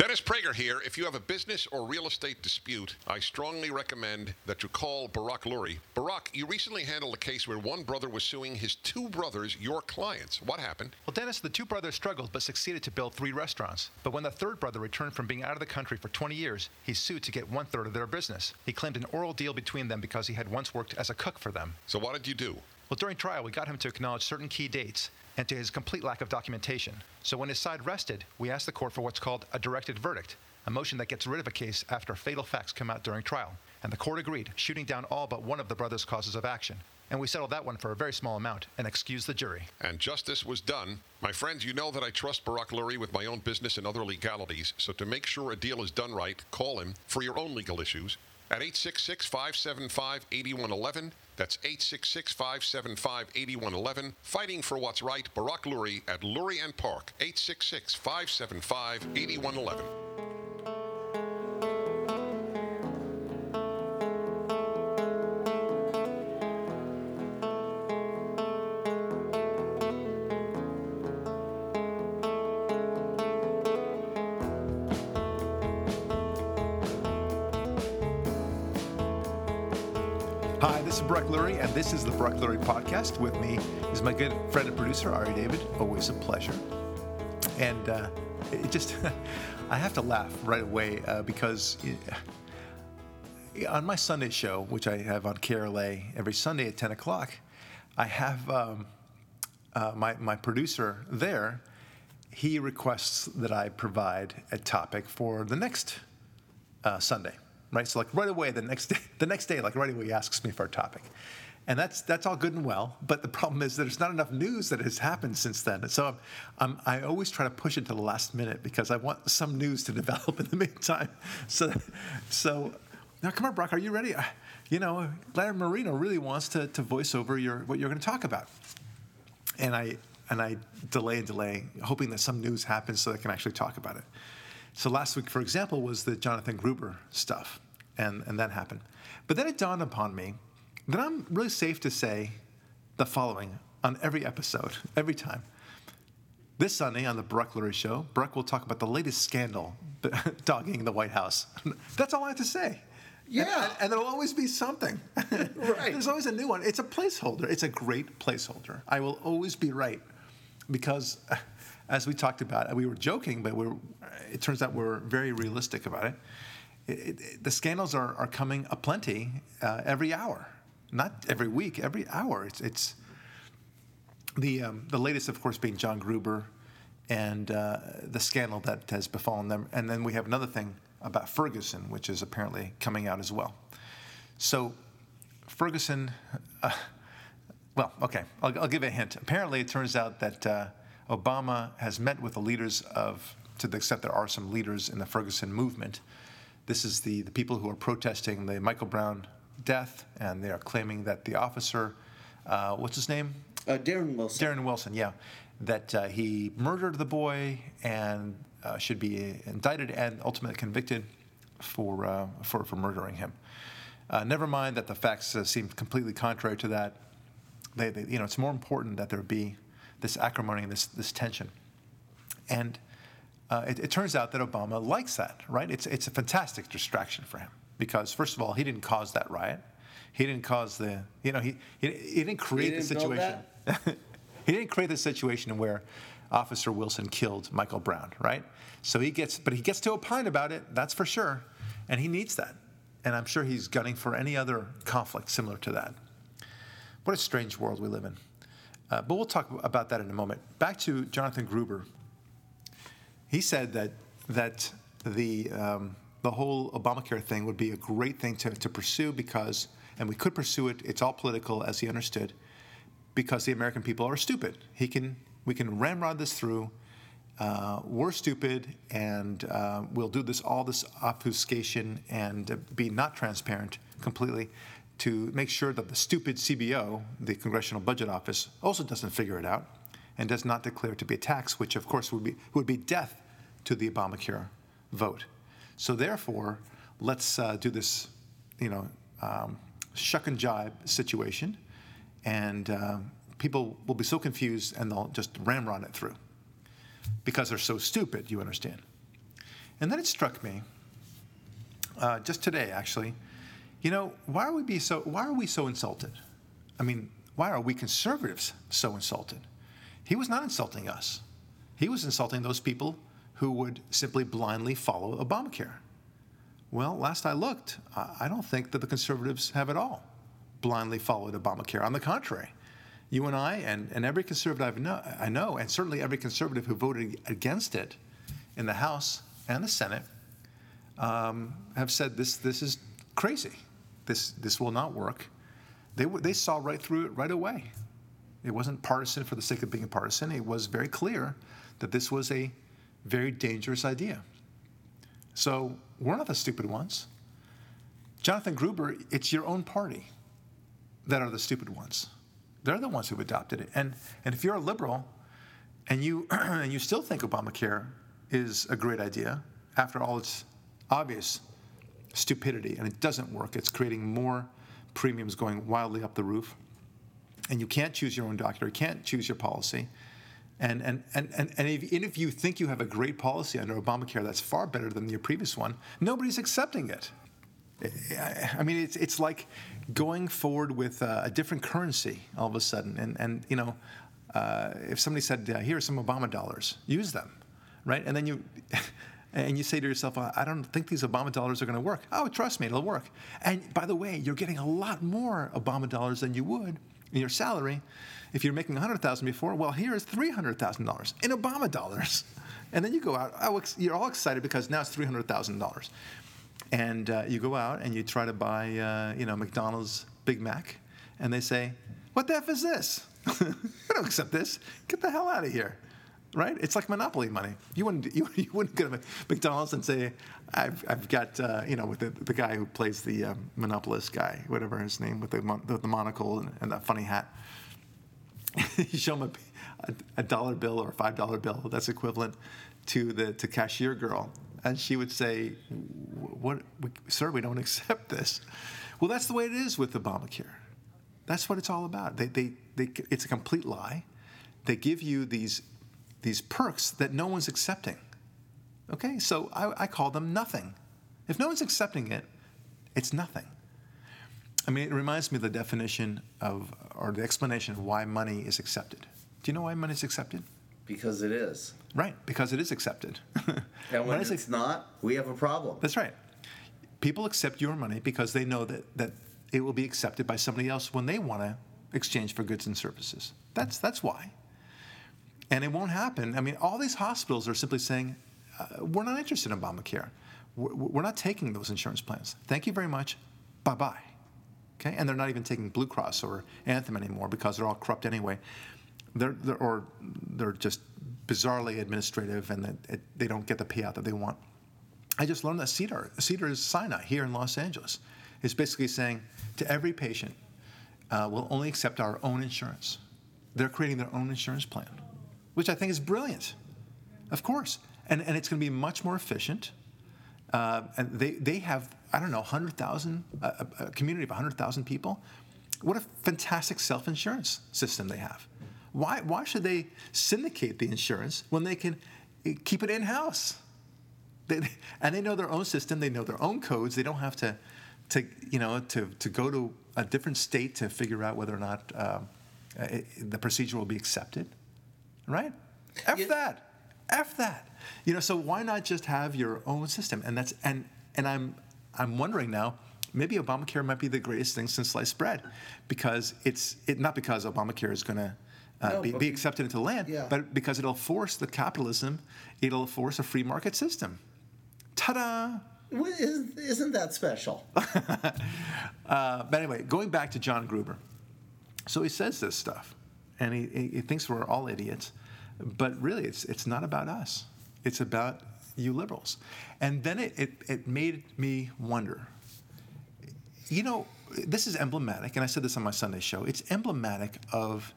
Dennis Prager here. If you have a business or real estate dispute, I strongly recommend that you call Barak Lurie. Barak, you recently handled a case where one brother was suing his two brothers, your clients. What happened? Well, Dennis, the two brothers struggled but succeeded to build three restaurants. But when the third brother returned from being out of the country for 20 years, he sued to get one third of their business. He claimed an oral deal between them because he had once worked as a cook for them. So, what did you do? Well, during trial, we got him to acknowledge certain key dates and to his complete lack of documentation. So when his side rested, we asked the court for what's called a directed verdict, a motion that gets rid of a case after fatal facts come out during trial. And the court agreed, shooting down all but one of the brothers' causes of action. And we settled that one for a very small amount and excused the jury. And justice was done. My friends, you know that I trust Barak Lurie with my own business and other legalities, so to make sure a deal is done right, call him for your own legal issues at 866 575 8111. That's 866 575 8111. Fighting for what's right, Barak Lurie at Lurie and Park, 866 575 8111. Hi, this is Barak Lurie, and this is the Barak Lurie Podcast. With me is my good friend and producer, Ari David. Always a pleasure. And uh, it just, I have to laugh right away uh, because uh, on my Sunday show, which I have on KRLA every Sunday at 10 o'clock, I have um, uh, my, my producer there. He requests that I provide a topic for the next uh, Sunday right? So like right away, the next day, the next day, like right away, he asks me for a topic, and that's that's all good and well. But the problem is that there's not enough news that has happened since then. So I'm, I'm, i always try to push it to the last minute because I want some news to develop in the meantime. So, so now come on, Barak, are you ready? You know, Larry Marino really wants to to voice over your what you're going to talk about, and I and I delay and delay, hoping that some news happens so I can actually talk about it. So last week, for example, was the Jonathan Gruber stuff, and, and that happened. But then it dawned upon me that I'm really safe to say the following on every episode, every time. This Sunday on the Barak Lurie Show, Barak will talk about the latest scandal dogging the White House. That's all I have to say. Yeah. And, and, there'll always be something. right. There's always a new one. It's a placeholder. It's a great placeholder. I will always be right because as we talked about, we were joking, but we're, it turns out we're very realistic about it. it, it the scandals are, are coming aplenty uh, every hour, not every week, every hour. It's, it's the, um, the latest, of course, being John Gruber and uh, the scandal that has befallen them. And then we have another thing about Ferguson, which is apparently coming out as well. So, Ferguson, uh, well, okay, I'll, I'll, give a hint. Apparently, it turns out that uh, Obama has met with the leaders of, to the extent there are some leaders in the Ferguson movement. This is the, the people who are protesting the Michael Brown death, and they are claiming that the officer, uh, what's his name? Uh, Darren Wilson. Darren Wilson, yeah. That uh, he murdered the boy and uh, should be indicted and ultimately convicted for, uh, for, for murdering him. Uh, never mind that the facts seem completely contrary to that. They, they, you know, it's more important that there be this acrimony and this, this tension. And uh, it, it, turns out that Obama likes that, right? It's, it's a fantastic distraction for him because, first of all, he didn't cause that riot. He didn't cause the, you know, he, he, he didn't create he didn't the situation. he didn't create the situation where Officer Wilson killed Michael Brown, right? So he gets, but he gets to opine about it, that's for sure. And he needs that. And I'm sure he's gunning for any other conflict similar to that. What a strange world we live in. Uh, but we'll talk about that in a moment. Back to Jonathan Gruber. He said that that the um, the whole Obamacare thing would be a great thing to, to pursue because, and we could pursue it. It's all political, as he understood, because the American people are stupid. He can we can ramrod this through. Uh, we're stupid, and uh, we'll do this all this obfuscation and be not transparent completely to make sure that the stupid CBO, the Congressional Budget Office, also doesn't figure it out and does not declare it to be a tax, which of course would be, would be death to the Obamacare vote. So therefore, let's uh, do this, you know, um, shuck and jibe situation, and uh, people will be so confused and they'll just ramrod it through because they're so stupid, you understand. And then it struck me, uh, just today actually, you know, why are we be so why are we so insulted? I mean, why are we conservatives so insulted? He was not insulting us. He was insulting those people who would simply blindly follow Obamacare. Well, last I looked, I don't think that the conservatives have at all blindly followed Obamacare. On the contrary, you and I, and, and every conservative I know, I know, and certainly every conservative who voted against it in the House and the Senate, um, have said this, this is crazy. This, this will not work. They, they saw right through it right away. It wasn't partisan for the sake of being partisan. It was very clear that this was a very dangerous idea. So we're not the stupid ones. Jonathan Gruber, it's your own party that are the stupid ones. They're the ones who've adopted it. And, and if you're a liberal and you, and you still think Obamacare is a great idea, after all its obvious stupidity, and it doesn't work, it's creating more premiums going wildly up the roof, and you can't choose your own doctor, you can't choose your policy. And, and, and, and, and if, and if you think you have a great policy under Obamacare that's far better than your previous one, nobody's accepting it. I mean, it's, it's like going forward with a different currency all of a sudden. And, and you know, uh, if somebody said, uh, here are some Obama dollars, use them, right? And then you, and you say to yourself, I don't think these Obama dollars are going to work. Oh, trust me, it'll work. And by the way, you're getting a lot more Obama dollars than you would in your salary if you're making 100000 before. Well, here is $300,000 in Obama dollars. And then you go out, oh, you're all excited because now it's $300,000 and uh, you go out and you try to buy, uh, you know, McDonald's Big Mac, and they say, "What the f is this? we don't accept this. Get the hell out of here." Right? It's like monopoly money. You wouldn't you, you wouldn't go to McDonald's and say, "I've, I've got uh, you know with the, the guy who plays the um, monopolist guy, whatever his name, with the the, the monocle and, and, that funny hat." you show him a, a, a dollar bill or a five dollar bill that's equivalent to the to cashier girl and she would say, "What, sir? We don't accept this." Well, that's the way it is with Obamacare. That's what it's all about. They, they, they, it's a complete lie. They give you these, these perks that no one's accepting. Okay, so I, I call them nothing. If no one's accepting it, it's nothing. I mean, it reminds me of the definition of, or the explanation of why money is accepted. Do you know why money is accepted? Because it is. Right, because it is accepted. and when, when it's not, we have a problem. That's right. People accept your money because they know that, that it will be accepted by somebody else when they want to exchange for goods and services. That's, that's why. And it won't happen. I mean, all these hospitals are simply saying, uh, we're not interested in Obamacare. We're, we're not taking those insurance plans. Thank you very much. Bye bye. Okay? And they're not even taking Blue Cross or Anthem anymore because they're all corrupt anyway. They're, they're, or they're just bizarrely administrative and that it, they don't get the payout that they want. I just learned that Cedar, Cedars-Sinai here in Los Angeles, is basically saying to every patient, uh, we'll only accept our own insurance. They're creating their own insurance plan, which I think is brilliant, of course. And, and it's going to be much more efficient. Uh, and they, they have, I don't know, 100,000, a, a community of 100,000 people. What a fantastic self insurance system they have. Why, why should they syndicate the insurance when they can eh, keep it in house? They, and they know their own system, they know their own codes. They don't have to, to you know, to, to go to a different state to figure out whether or not um, it, eh, the procedure will be accepted. Right? F yeah. that. F that. You know, so why not just have your own system? And that's and and I'm I'm wondering now maybe Obamacare might be the greatest thing since sliced bread, because it's it not because Obamacare is going to uh, no, be, be, accepted into the land, yeah. but because it'll force the capitalism, it'll force a free market system. Ta-da! Isn't, isn't that special? uh, but anyway, going back to John Gruber. So he says this stuff, and he, he thinks we're all idiots, but really it's, it's not about us. It's about you liberals. And then it, it, it made me wonder, you know, this is emblematic, and I said this on my Sunday show, it's emblematic of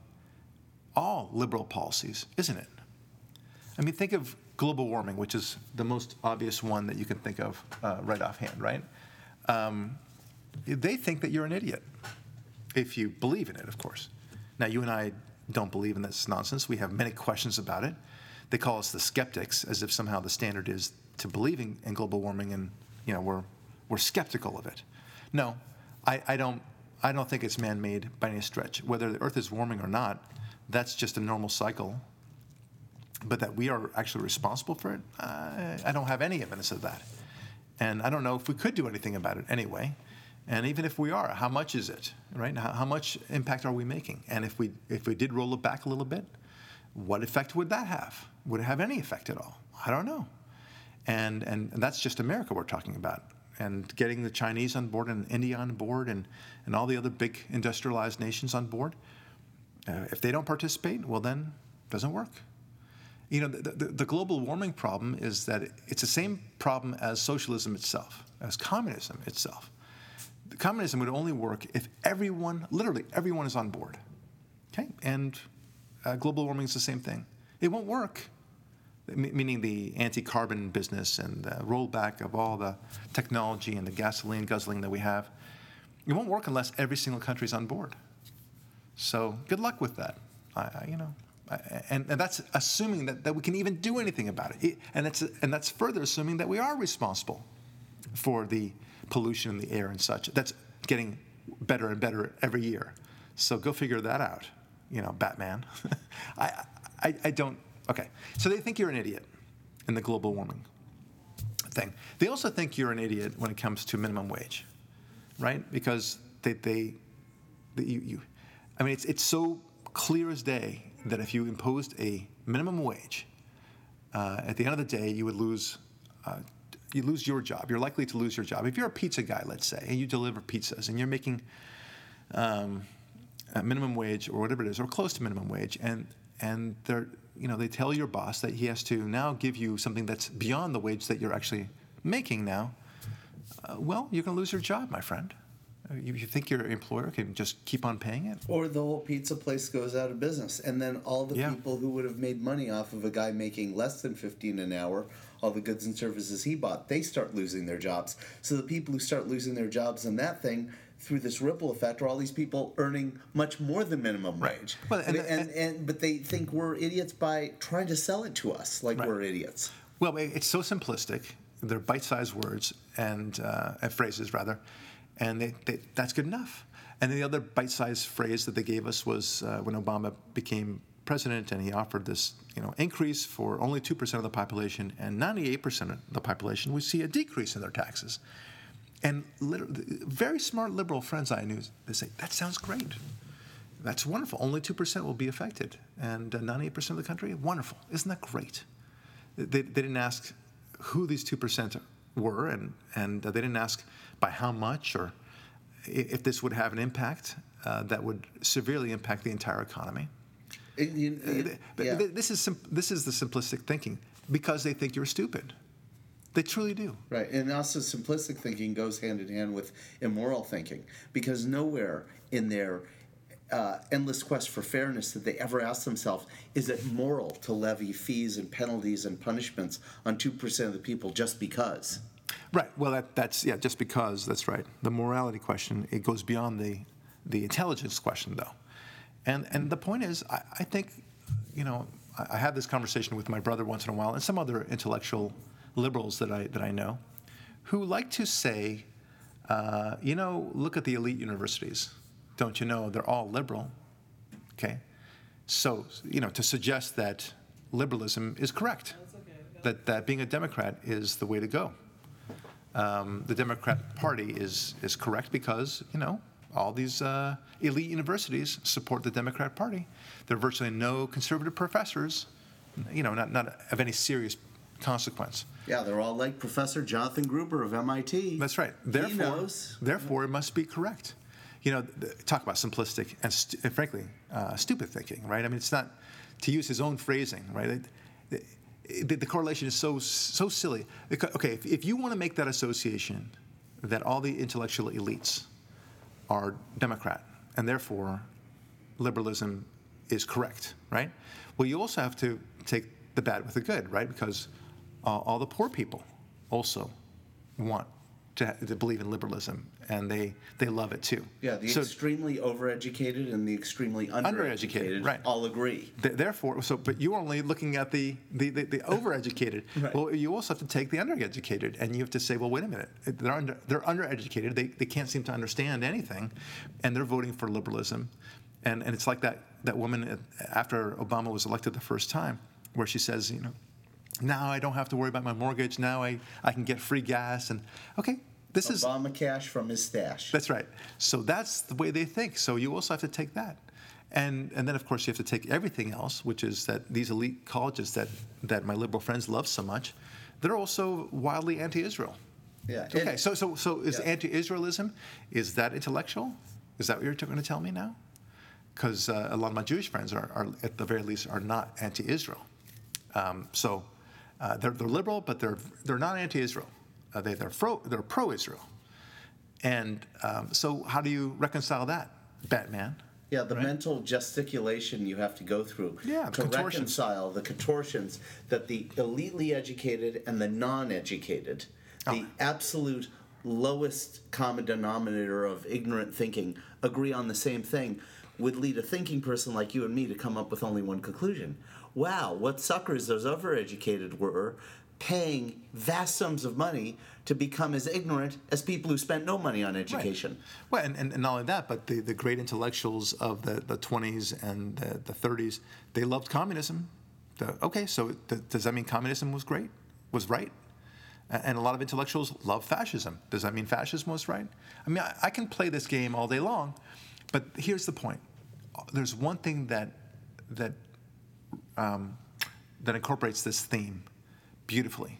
all liberal policies, isn't it? I mean, think of global warming, which is the most obvious one that you can think of uh, right offhand, right? Um, they think that you're an idiot if you believe in it, of course. Now, you and I don't believe in this nonsense. We have many questions about it. They call us the skeptics, as if somehow the standard is to believing in global warming, and you know we're we're skeptical of it. No, I, I don't I don't think it's man-made by any stretch. Whether the Earth is warming or not, that's just a normal cycle. But that we are actually responsible for it, I, I don't have any evidence of that. And I don't know if we could do anything about it anyway. And even if we are, how much is it, right? How, how much impact are we making? And if we if we did roll it back a little bit, what effect would that have? Would it have any effect at all? I don't know. And and, and that's just America we're talking about. And getting the Chinese on board and India on board and, and all the other big industrialized nations on board. Uh, if they don't participate, well then it doesn't work. You know, the, the, the global warming problem is that it's the same problem as socialism itself, as communism itself communism would only work if everyone, literally everyone, is on board. Okay, and uh, global warming is the same thing. It won't work. M- meaning the anti-carbon business and the rollback of all the technology and the gasoline guzzling that we have. It won't work unless every single country is on board. So good luck with that. I, I, you know, I, and, and that's assuming that, that we can even do anything about it. it and, it's, and that's further assuming that we are responsible for the pollution in the air and such. That's getting better and better every year. So go figure that out, you know, Batman. I, I, I don't, okay. So they think you're an idiot in the global warming thing. They also think you're an idiot when it comes to minimum wage, right? Because they, they, they you, you, I mean, it's, it's so clear as day that if you imposed a minimum wage, uh, at the end of the day, you would lose uh, you lose your job. You're likely to lose your job. If you're a pizza guy, let's say, and you deliver pizzas, and you're making um, minimum wage or whatever it is, or close to minimum wage, and and they're you know they tell your boss that he has to now give you something that's beyond the wage that you're actually making now. Uh, well, you're going to lose your job, my friend. Uh, you, you, think your employer can just keep on paying it? Or the whole pizza place goes out of business, and then all the yeah. people who would have made money off of a guy making less than 15 an hour all the goods and services he bought, they start losing their jobs. So the people who start losing their jobs in that thing through this ripple effect are all these people earning much more than minimum right. wage. Well, and, and, and, and, but they think we're idiots by trying to sell it to us like right. we're idiots. Well, it's so simplistic. They're bite-sized words and uh, phrases rather, and they, they, that's good enough. And the other bite-sized phrase that they gave us was uh, when Obama became president and he offered this you know, increase for only 2% of the population and 98% of the population, we see a decrease in their taxes. And very smart liberal friends I knew, they say, that sounds great. That's wonderful. Only 2% will be affected. And uh, 98% of the country, wonderful. Isn't that great? They, they didn't ask who these 2% were, and, and uh, they didn't ask by how much or if this would have an impact uh, that would severely impact the entire economy. It, you, it, uh, yeah. This is sim- this is the simplistic thinking because they think you're stupid. They truly do. Right, and also simplistic thinking goes hand in hand with immoral thinking because nowhere in their uh, endless quest for fairness that they ever ask themselves is it moral to levy fees and penalties and punishments on two percent of the people just because. Right. Well, that, that's yeah, just because. That's right. The morality question it goes beyond the the intelligence question, though. And and the point is, I, I think, you know, I, I have this conversation with my brother once in a while, and some other intellectual liberals that I that I know, who like to say, uh, you know, look at the elite universities. Don't you know they're all liberal? Okay, so you know to suggest that liberalism is correct, that that being a Democrat is the way to go. Um, the Democrat Party is is correct because you know all these uh, elite universities support the Democrat Party. There are virtually no conservative professors, you know, not, not of any serious consequence. Yeah, they're all like Professor Jonathan Gruber of MIT. That's right. Therefore. Therefore, it must be correct. You know, talk about simplistic and, st- and frankly, uh, stupid thinking, right? I mean, it's not, to use his own phrasing, right? It, it, the, the, correlation is so so silly. Okay, if, if you want to make that association that all the intellectual elites are Democrat, and therefore liberalism is correct, right? Well, you also have to take the bad with the good, right? Because uh, all the poor people also want to, to believe in liberalism, and they they love it too. Yeah, the so, extremely overeducated and the extremely undereducated, undereducated, right. all agree. Th- therefore, so but you're only looking at the the, the, the overeducated. Right. Well, you also have to take the undereducated, and you have to say, well, wait a minute, they're under they're undereducated. They they can't seem to understand anything, and they're voting for liberalism, and and it's like that that woman after Obama was elected the first time, where she says, you know now I don't have to worry about my mortgage. Now I, I can get free gas. And okay, this Obama is. Obama cash from his stash. That's right. So that's the way they think. So you also have to take that. And, and then, of course, you have to take everything else, which is that these elite colleges that, that my liberal friends love so much, they're also wildly anti Israel. Yeah. Okay, and, so, so, so is yeah. anti Israelism, is that intellectual? Is that what you're going to tell me now? Because uh, a lot of my Jewish friends are, are, at the very least, are not anti Israel. Um, so uh, they're, they're liberal, but they're, they're not anti Israel. Uh, they, they're, pro, they're pro Israel. And um, so, how do you reconcile that, Batman? Yeah, the right? mental gesticulation you have to go through yeah, to reconcile the contortions that the elitely educated and the non educated, oh. the absolute lowest common denominator of ignorant thinking, agree on the same thing, would lead a thinking person like you and me to come up with only one conclusion. Wow, what suckers those overeducated were paying vast sums of money to become as ignorant as people who spent no money on education. Right. Well, and, and, and, not only that, but the, the great intellectuals of the, the 20s and the, the 30s, they loved communism. The, okay, so the, does that mean communism was great, was right? And a lot of intellectuals love fascism. Does that mean fascism was right? I mean, I, I can play this game all day long, but here's the point. There's one thing that, that, um, that incorporates this theme beautifully,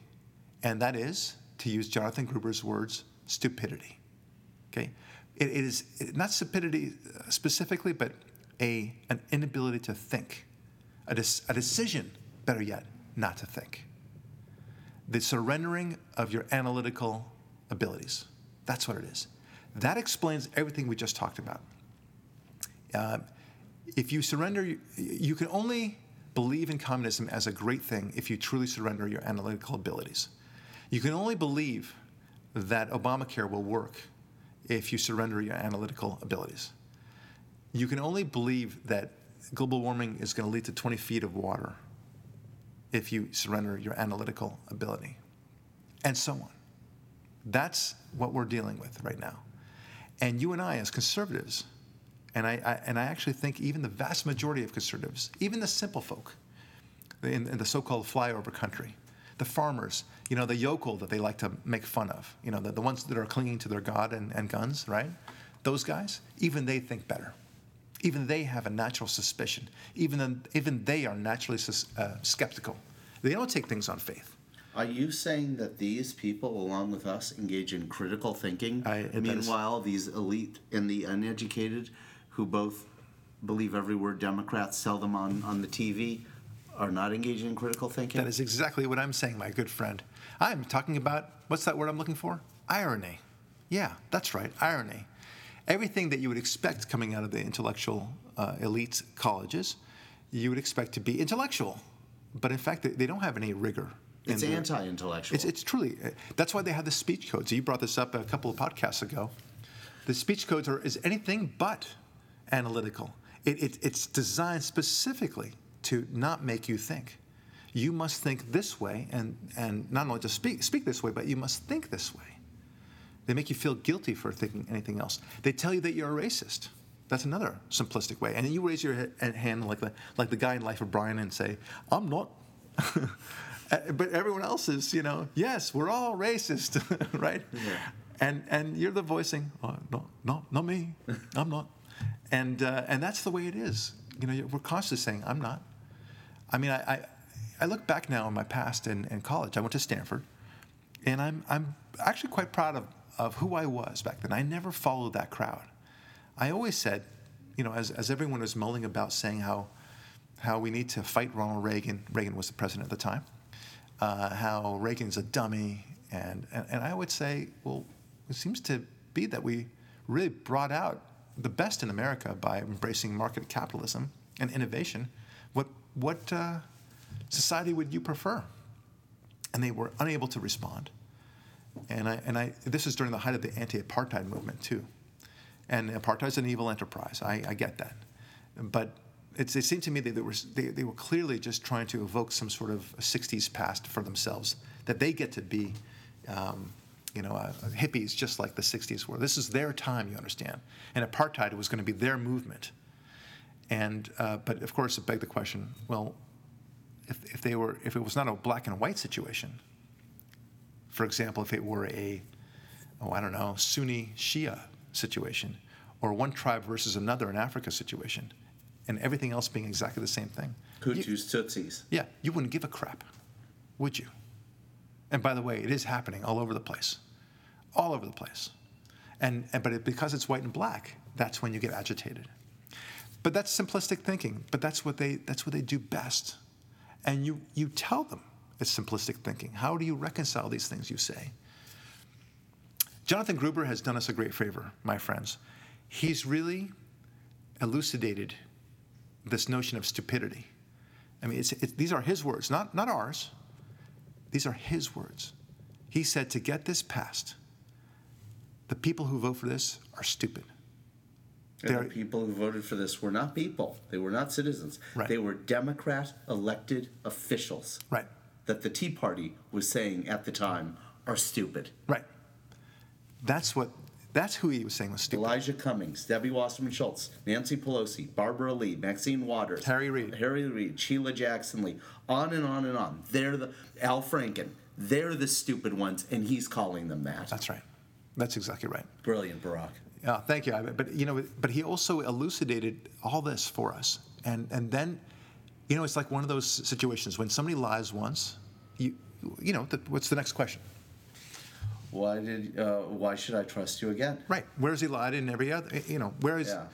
and that is, to use Jonathan Gruber's words, stupidity. Okay? it, it is not stupidity specifically, but a, an inability to think, a, a decision, better yet, not to think. The surrendering of your analytical abilities. That's what it is. That explains everything we just talked about. Uh, if you surrender, you can only believe in communism as a great thing if you truly surrender your analytical abilities. You can only believe that Obamacare will work if you surrender your analytical abilities. You can only believe that global warming is going to lead to 20 feet of water if you surrender your analytical ability, and so on. That's what we're dealing with right now. And you and I, as conservatives, and I, I, and I actually think even the vast majority of conservatives, even the simple folk in, in the so-called flyover country, the farmers, you know, the yokel that they like to make fun of, you know, the, the ones that are clinging to their God and, and guns, right? Those guys, even they think better. Even they have a natural suspicion. Even, even they are naturally uh, skeptical. They don't take things on faith. Are you saying that these people, along with us, engage in critical thinking? I, Meanwhile, these elite and the uneducated who both believe every word Democrats sell them on, on the TV are not engaging in critical thinking? That is exactly what I'm saying, my good friend. I'm talking about what's that word I'm looking for? Irony. Yeah, that's right, irony. Everything that you would expect coming out of the intellectual uh, elite colleges, you would expect to be intellectual. But in fact, they don't have any rigor. It's anti intellectual. It's, it's truly, that's why they have the speech codes. You brought this up a couple of podcasts ago. The speech codes are is anything but analytical. It, it, it's designed specifically to not make you think. You must think this way, and, and not only to speak, speak this way, but you must think this way. They make you feel guilty for thinking anything else. They tell you that you're a racist. That's another simplistic way. And then you raise your hand like the, like the guy in Life of Brian and say, I'm not. Uh, but everyone else is, you know, yes, we're all racist, right? Yeah. And, and you're the voicing, oh, no, no, not me, I'm not. And, uh, and that's the way it is. You know, we're constantly saying, I'm not. I mean, I, I, I look back now in my past in, in college. I went to Stanford, and I'm, I'm actually quite proud of, of who I was back then. I never followed that crowd. I always said, you know, as, as everyone was mulling about saying how, how we need to fight Ronald Reagan, Reagan was the president at the time, uh, how Reagan's a dummy, and, and, and I would say, well, it seems to be that we really brought out the best in America by embracing market capitalism and innovation. What, what uh, society would you prefer? And they were unable to respond. and I and I this is during the height of the anti-apartheid movement too, and apartheid is an evil enterprise. I, I get that, but it, it seemed to me that they were they, they were clearly just trying to evoke some sort of 60s past for themselves that they get to be. Um, you know, uh, hippies just like the 60s were. This is their time, you understand. And apartheid was going to be their movement. And, uh, but of course, it begged the question well, if, if, they were, if it was not a black and white situation, for example, if it were a, oh, I don't know, Sunni Shia situation, or one tribe versus another in Africa situation, and everything else being exactly the same thing. Hutus, Tutsis. Yeah, you wouldn't give a crap, would you? And by the way, it is happening all over the place, all over the place. And, and but it, because it's white and black, that's when you get agitated. But that's simplistic thinking. But that's what they that's what they do best. And you you tell them it's simplistic thinking. How do you reconcile these things you say? Jonathan Gruber has done us a great favor, my friends. He's really elucidated this notion of stupidity. I mean, it's, it's, these are his words, not, not ours. These are his words. He said, to get this passed, the people who vote for this are stupid. And the people who voted for this were not people. They were not citizens. Right. They were Democrat elected officials. Right. That the Tea Party was saying at the time are stupid. Right. That's what that's who he was saying was stupid. Elijah Cummings, Debbie Wasserman Schultz, Nancy Pelosi, Barbara Lee, Maxine Waters, Harry Reid, Harry Reid, Sheila Jackson Lee, on and on and on. They're the Al Franken. They're the stupid ones, and he's calling them that. That's right. That's exactly right. Brilliant, Barak. Yeah, thank you. But you know, but he also elucidated all this for us, and and then, you know, it's like one of those situations when somebody lies once, you you know, the, what's the next question? Why did? Uh, why should I trust you again? Right. Where has he lied in every other? You know, where is? Yeah.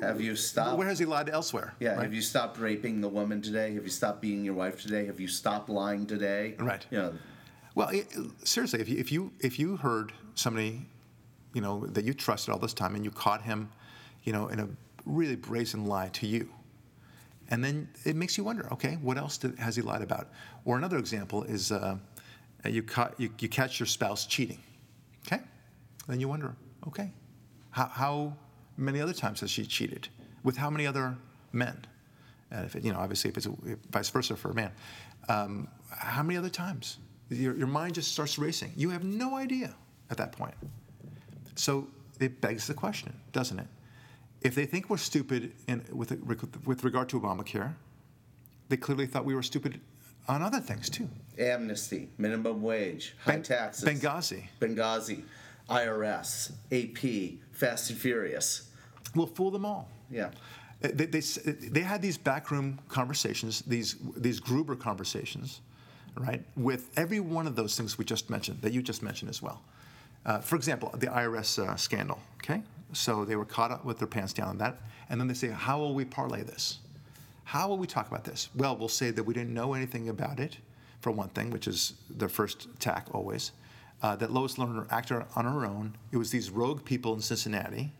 Have you stopped? Where has he lied elsewhere? Yeah. Right? Have you stopped raping the woman today? Have you stopped being your wife today? Have you stopped lying today? Right. You know. Well, it, seriously, if you if you if you heard somebody, you know, that you trusted all this time, and you caught him, you know, in a really brazen lie to you, and then it makes you wonder, okay, what else did, has he lied about? Or another example is. Uh, you, ca- you, you catch your spouse cheating, okay? Then you wonder, okay, how, how many other times has she cheated? With how many other men? And if it, you know, obviously, if it's vice versa for a man, um, how many other times? Your, your mind just starts racing. You have no idea at that point. So it begs the question, doesn't it? If they think we're stupid in, with, with regard to Obamacare, they clearly thought we were stupid on other things too. Amnesty, minimum wage, high ben- taxes. Benghazi. Benghazi, IRS, AP, Fast and Furious. We'll fool them all. Yeah. Uh, they, they, they had these backroom conversations, these, these Gruber conversations, right, with every one of those things we just mentioned, that you just mentioned as well. Uh, for example, the IRS uh, scandal, okay? So they were caught up with their pants down on that. And then they say, how will we parlay this? How will we talk about this? Well, we'll say that we didn't know anything about it, for one thing, which is the first tack always. Uh, that Lois Lerner acted on her own. It was these rogue people in Cincinnati,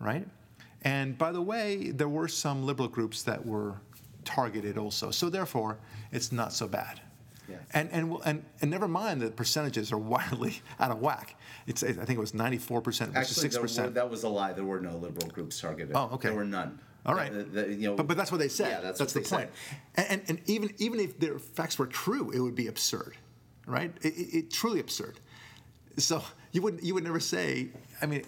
right? And by the way, there were some liberal groups that were targeted also. So therefore, it's not so bad. Yeah. And, and, and, and never mind the percentages are wildly out of whack. It's, I think it was 94% versus Actually, 6%. Were, that was a lie. There were no liberal groups targeted. Oh, okay. There were none. All right. The, the, you know, but, but that's what they said. Yeah, that's, that's the point. And, and, and, even, even if their facts were true, it would be absurd, right? It, it, it, truly absurd. So you would you would never say. I mean,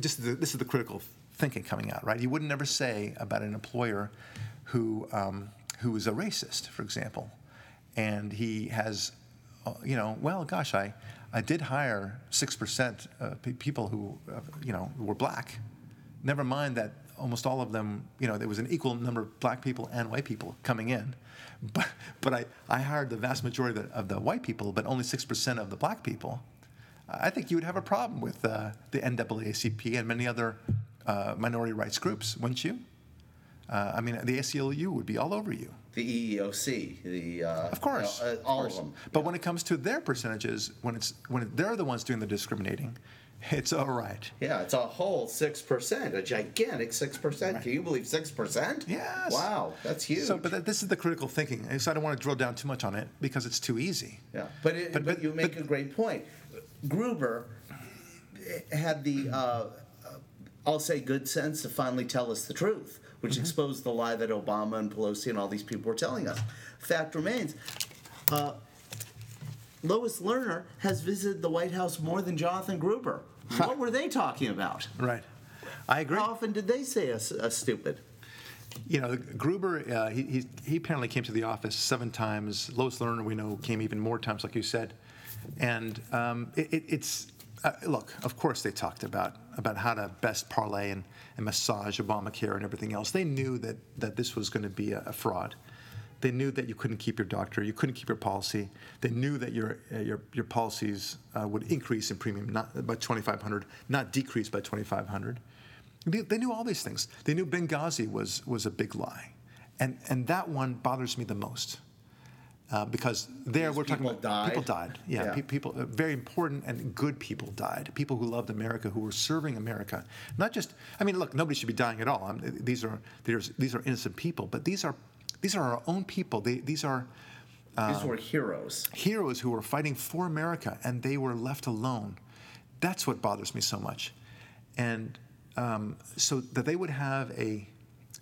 just the, this is the critical thinking coming out, right? You would never say about an employer who um, who is a racist, for example, and he has, uh, you know, well, gosh, I I did hire six percent uh, people who, uh, you know, were black. Never mind that almost all of them, you know, there was an equal number of black people and white people coming in. But, but I, I hired the vast majority of the, of the white people, but only 6% of the black people. I think you would have a problem with uh, the NAACP and many other uh, minority rights groups, wouldn't you? Uh, I mean, the ACLU would be all over you. The EEOC, the uh, of course, you know, of all course. of them. But yeah. when it comes to their percentages, when it's when they're the ones doing the discriminating, it's all right. Yeah, it's a whole six percent, a gigantic six percent. Right. Can you believe six percent? Yes. Wow, that's huge. So, but this is the critical thinking. So I don't want to drill down too much on it because it's too easy. Yeah, but it, but, but, you make but, a great point. Gruber had the, uh, I'll say, good sense to finally tell us the truth, which mm-hmm. exposed the lie that Obama and Pelosi and all these people were telling us. Fact remains, uh, Lois Lerner has visited the White House more than Jonathan Gruber. What were they talking about? Right. I agree. How often did they say us, us stupid? You know, Gruber, uh, he, he, he, apparently came to the office seven times. Lois Lerner, we know, came even more times, like you said. And um, it, it, it's, uh, look, of course they talked about, about how to best parlay and, and massage Obamacare and everything else. They knew that, that this was going to be a, a fraud. They knew that you couldn't keep your doctor, you couldn't keep your policy. They knew that your uh, your, your policies uh, would increase in premium not by 2,500, not decrease by 2,500. They, they, knew all these things. They knew Benghazi was was a big lie, and and that one bothers me the most. Uh, because there we're talking about died. people died. Yeah, yeah. Pe- people, uh, very important and good people died. People who loved America, who were serving America. Not just, I mean, look, nobody should be dying at all. I mean, these are these are innocent people, but these are these are our own people. They, these are uh, these were heroes. Heroes who were fighting for America, and they were left alone. That's what bothers me so much. And um, so that they would have a,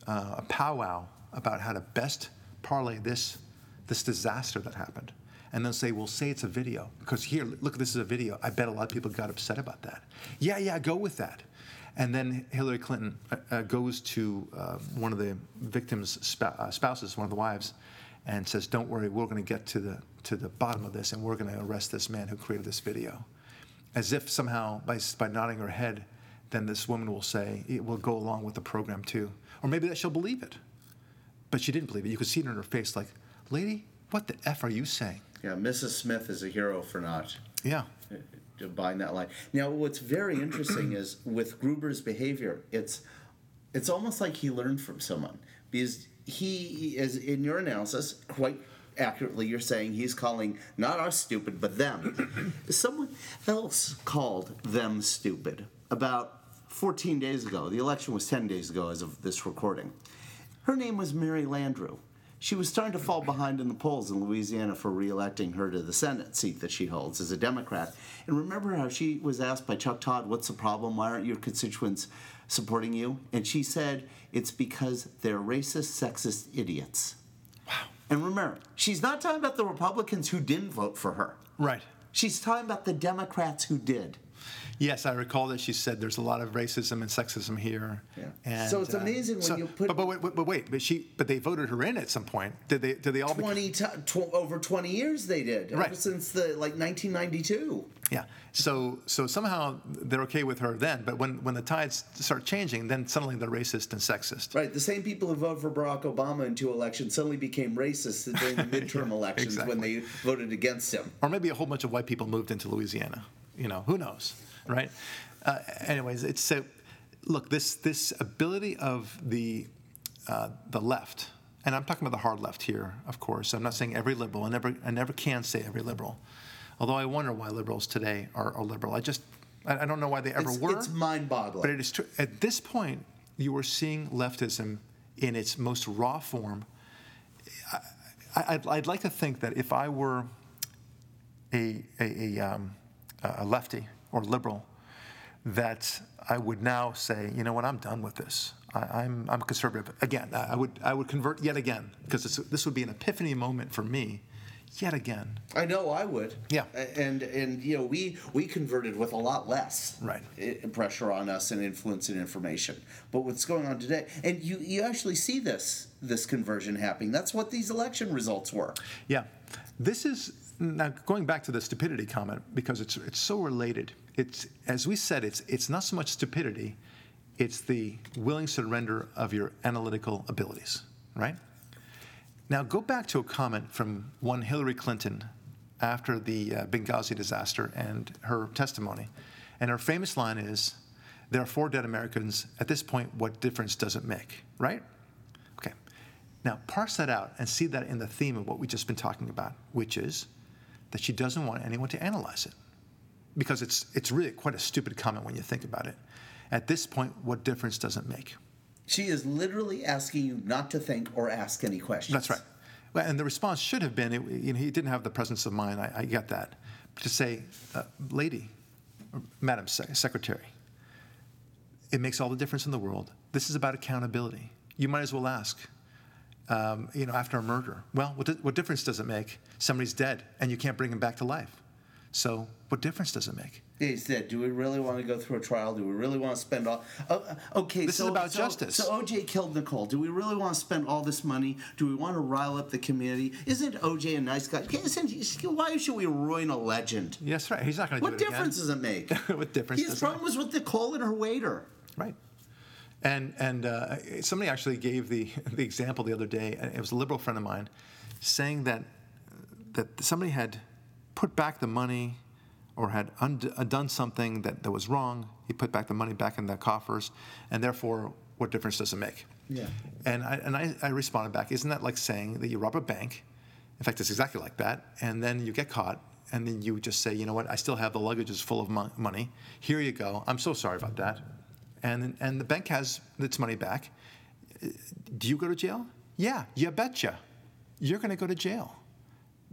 uh, a powwow about how to best parlay this this disaster that happened and then say, well, say it's a video. Because here, look, this is a video. I bet a lot of people got upset about that. Yeah, yeah, go with that. And then Hillary Clinton uh, uh, goes to uh, one of the victim's uh, spouses, one of the wives, and says, "Don't worry, we're going to get to the to the bottom of this, and we're going to arrest this man who created this video." As if somehow, by by nodding her head, then this woman will say, "It will go along with the program too," or maybe that she'll believe it. But she didn't believe it. You could see it in her face, like, "Lady, what the f are you saying?" Yeah, Mrs. Smith is a hero for not. Yeah buying that line. Now, what's very interesting is with Gruber's behavior, it's it's almost like he learned from someone because he is in your analysis quite accurately. You're saying he's calling not us stupid, but them. Someone else called them stupid about 14 days ago. The election was 10 days ago as of this recording. Her name was Mary Landrieu she was starting to fall behind in the polls in Louisiana for reelecting her to the Senate seat that she holds as a Democrat. And remember how she was asked by Chuck Todd, What's the problem? Why aren't your constituents supporting you? And she said, It's because they're racist, sexist idiots. Wow. And remember, she's not talking about the Republicans who didn't vote for her. Right. She's talking about the Democrats who did. Yes, I recall that she said there's a lot of racism and sexism here. Yeah. And, so it's uh, amazing when so, you put. But, but, wait, but wait, but she, but they voted her in at some point. Did they? Did they all? Twenty t- tw- over twenty years they did. Right. Ever since the like 1992. Yeah. So so somehow they're okay with her then, but when when the tides start changing, then suddenly they're racist and sexist. Right. The same people who voted for Barack Obama in two elections suddenly became racist during the midterm yeah, elections exactly. when they voted against him. Or maybe a whole bunch of white people moved into Louisiana. You know, who knows? Right? Uh, anyways, it's so. Look, this this ability of the uh, the left, and I'm talking about the hard left here, of course. I'm not saying every liberal. I never I never can say every liberal, although I wonder why liberals today are, are liberal. I just I, I, don't know why they ever it's, were. It's mind-boggling. But it is true. At this point, you are seeing leftism in its most raw form. I, would I'd like to think that if I were a, a, a, um, a lefty or liberal that I would now say, you know what, I'm done with this. I, am I'm, I'm conservative again. I would I would convert yet again because this would be an epiphany moment for me, yet again. I know I would. Yeah. And and you know we we converted with a lot less right eh, pressure on us and influence and information. But what's going on today, and you you actually see this this conversion happening. That's what these election results were. Yeah. This is now going back to the stupidity comment because it's it's so related. It's as we said, it's it's not so much stupidity, it's the willing surrender of your analytical abilities, right? Now go back to a comment from one Hillary Clinton after the uh, Benghazi disaster and her testimony, and her famous line is, "There are four dead Americans. At this point, what difference does it make?" Right? Okay. Now parse that out and see that in the theme of what we've just been talking about, which is that she doesn't want anyone to analyze it. Because it's, it's really quite a stupid comment when you think about it. At this point, what difference does it make? She is literally asking you not to think or ask any questions. That's right. And the response should have been, it, you know, he didn't have the presence of mind. I, I get that. to say, uh, lady, madam secretary, it makes all the difference in the world. This is about accountability. You might as well ask, um, you know, after a murder, well, what, what difference does it make? Somebody's dead and you can't bring him back to life. So, what difference does it make? He's dead. Do we really want to go through a trial? Do we really want to spend all? Oh, okay, this so, is about so, justice. So OJ killed Nicole. Do we really want to spend all this money? Do we want to rile up the community? Isn't OJ a nice guy? Isn't, why should we ruin a legend? Yes, right. He's not going to do it. What difference does it make? what difference? His problem was with Nicole and her waiter. Right. And and uh, somebody actually gave the the example the other day. And it was a liberal friend of mine, saying that that somebody had put back the money or had und- uh, done something that, that was wrong. He put back the money back in the coffers, and therefore, what difference does it make? Yeah. And I and I, I responded back, isn't that like saying that you rob a bank? In fact, it's exactly like that. And then you get caught, and then you just say, you know what? I still have the luggages full of mo- money. Here you go. I'm so sorry about that and and the bank has its money back. Do you go to jail? Yeah, you betcha. You're going to go to jail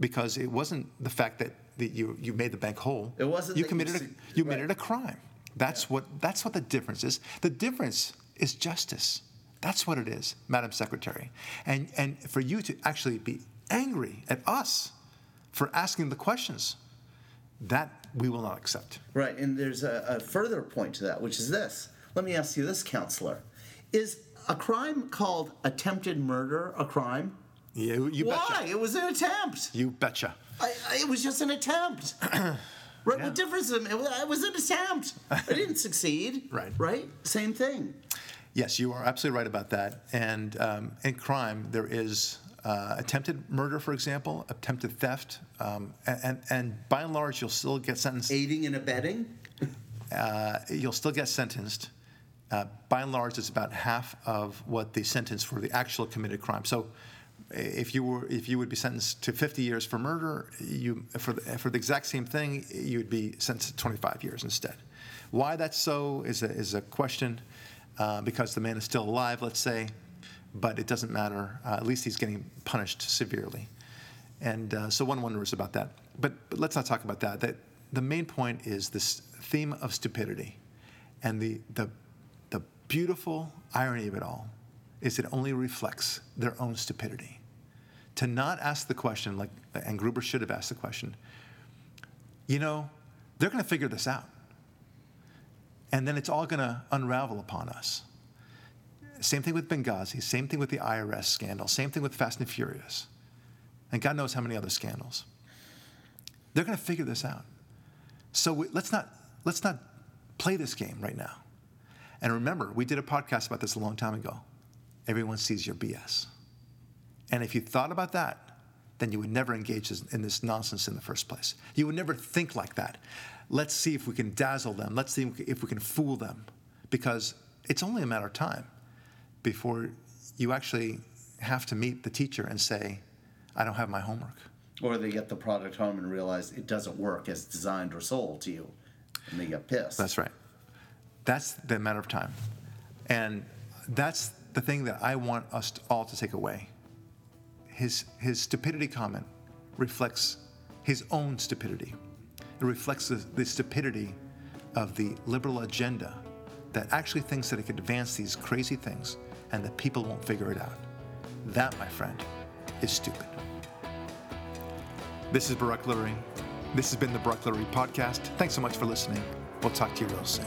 because it wasn't the fact that, that you you made the bank whole. It wasn't. You committed you, a, you committed right. a crime. That's yeah. what that's what the difference is. The difference is justice. That's what it is, Madam Secretary. And and for you to actually be angry at us for asking the questions, that we will not accept. Right, and there's a, a further point to that, which is this let me ask you this, counselor. Is a crime called attempted murder a crime? You, you Why? betcha. It was an attempt. You betcha. I, I, it was just an attempt. right? Yeah. What difference? It was, it was an attempt. I didn't succeed. Right. Right? Same thing. Yes, you are absolutely right about that. And um, in crime, there is uh, attempted murder, for example, attempted theft, um, and, and, and, by and large, you'll still get sentenced. Aiding and abetting? Uh, you'll still get sentenced uh, by and large, it's about half of what the sentence for the actual committed crime. So, if you were if you would be sentenced to 50 years for murder, you for the, for the exact same thing, you would be sentenced to 25 years instead. Why that's so is a, is a question, uh, because the man is still alive, let's say, but it doesn't matter. Uh, at least he's getting punished severely, and uh, so one wonders about that. But, but let's not talk about that. That the main point is this theme of stupidity, and the the beautiful irony of it all is it only reflects their own stupidity. To not ask the question, like, and Gruber should have asked the question, you know, they're going to figure this out. And then it's all going to unravel upon us. Same thing with Benghazi, same thing with the IRS scandal, same thing with Fast and Furious, and God knows how many other scandals. They're going to figure this out. So we, let's not let's not play this game right now. And remember, we did a podcast about this a long time ago. Everyone sees your BS. And if you thought about that, then you would never engage in this nonsense in the first place. You would never think like that. Let's see if we can dazzle them. Let's see if we can fool them. Because it's only a matter of time before you actually have to meet the teacher and say, I don't have my homework. Or they get the product home and realize it doesn't work as designed or sold to you. And they get pissed. That's right. That's the matter of time. And that's the thing that I want us all to take away. His, his stupidity comment reflects his own stupidity. It reflects the, the stupidity of the liberal agenda that actually thinks that it could advance these crazy things and that people won't figure it out. That, my friend, is stupid. This is Barak Lurie. This has been the Barak Lurie Podcast. Thanks so much for listening. We'll talk to you real soon.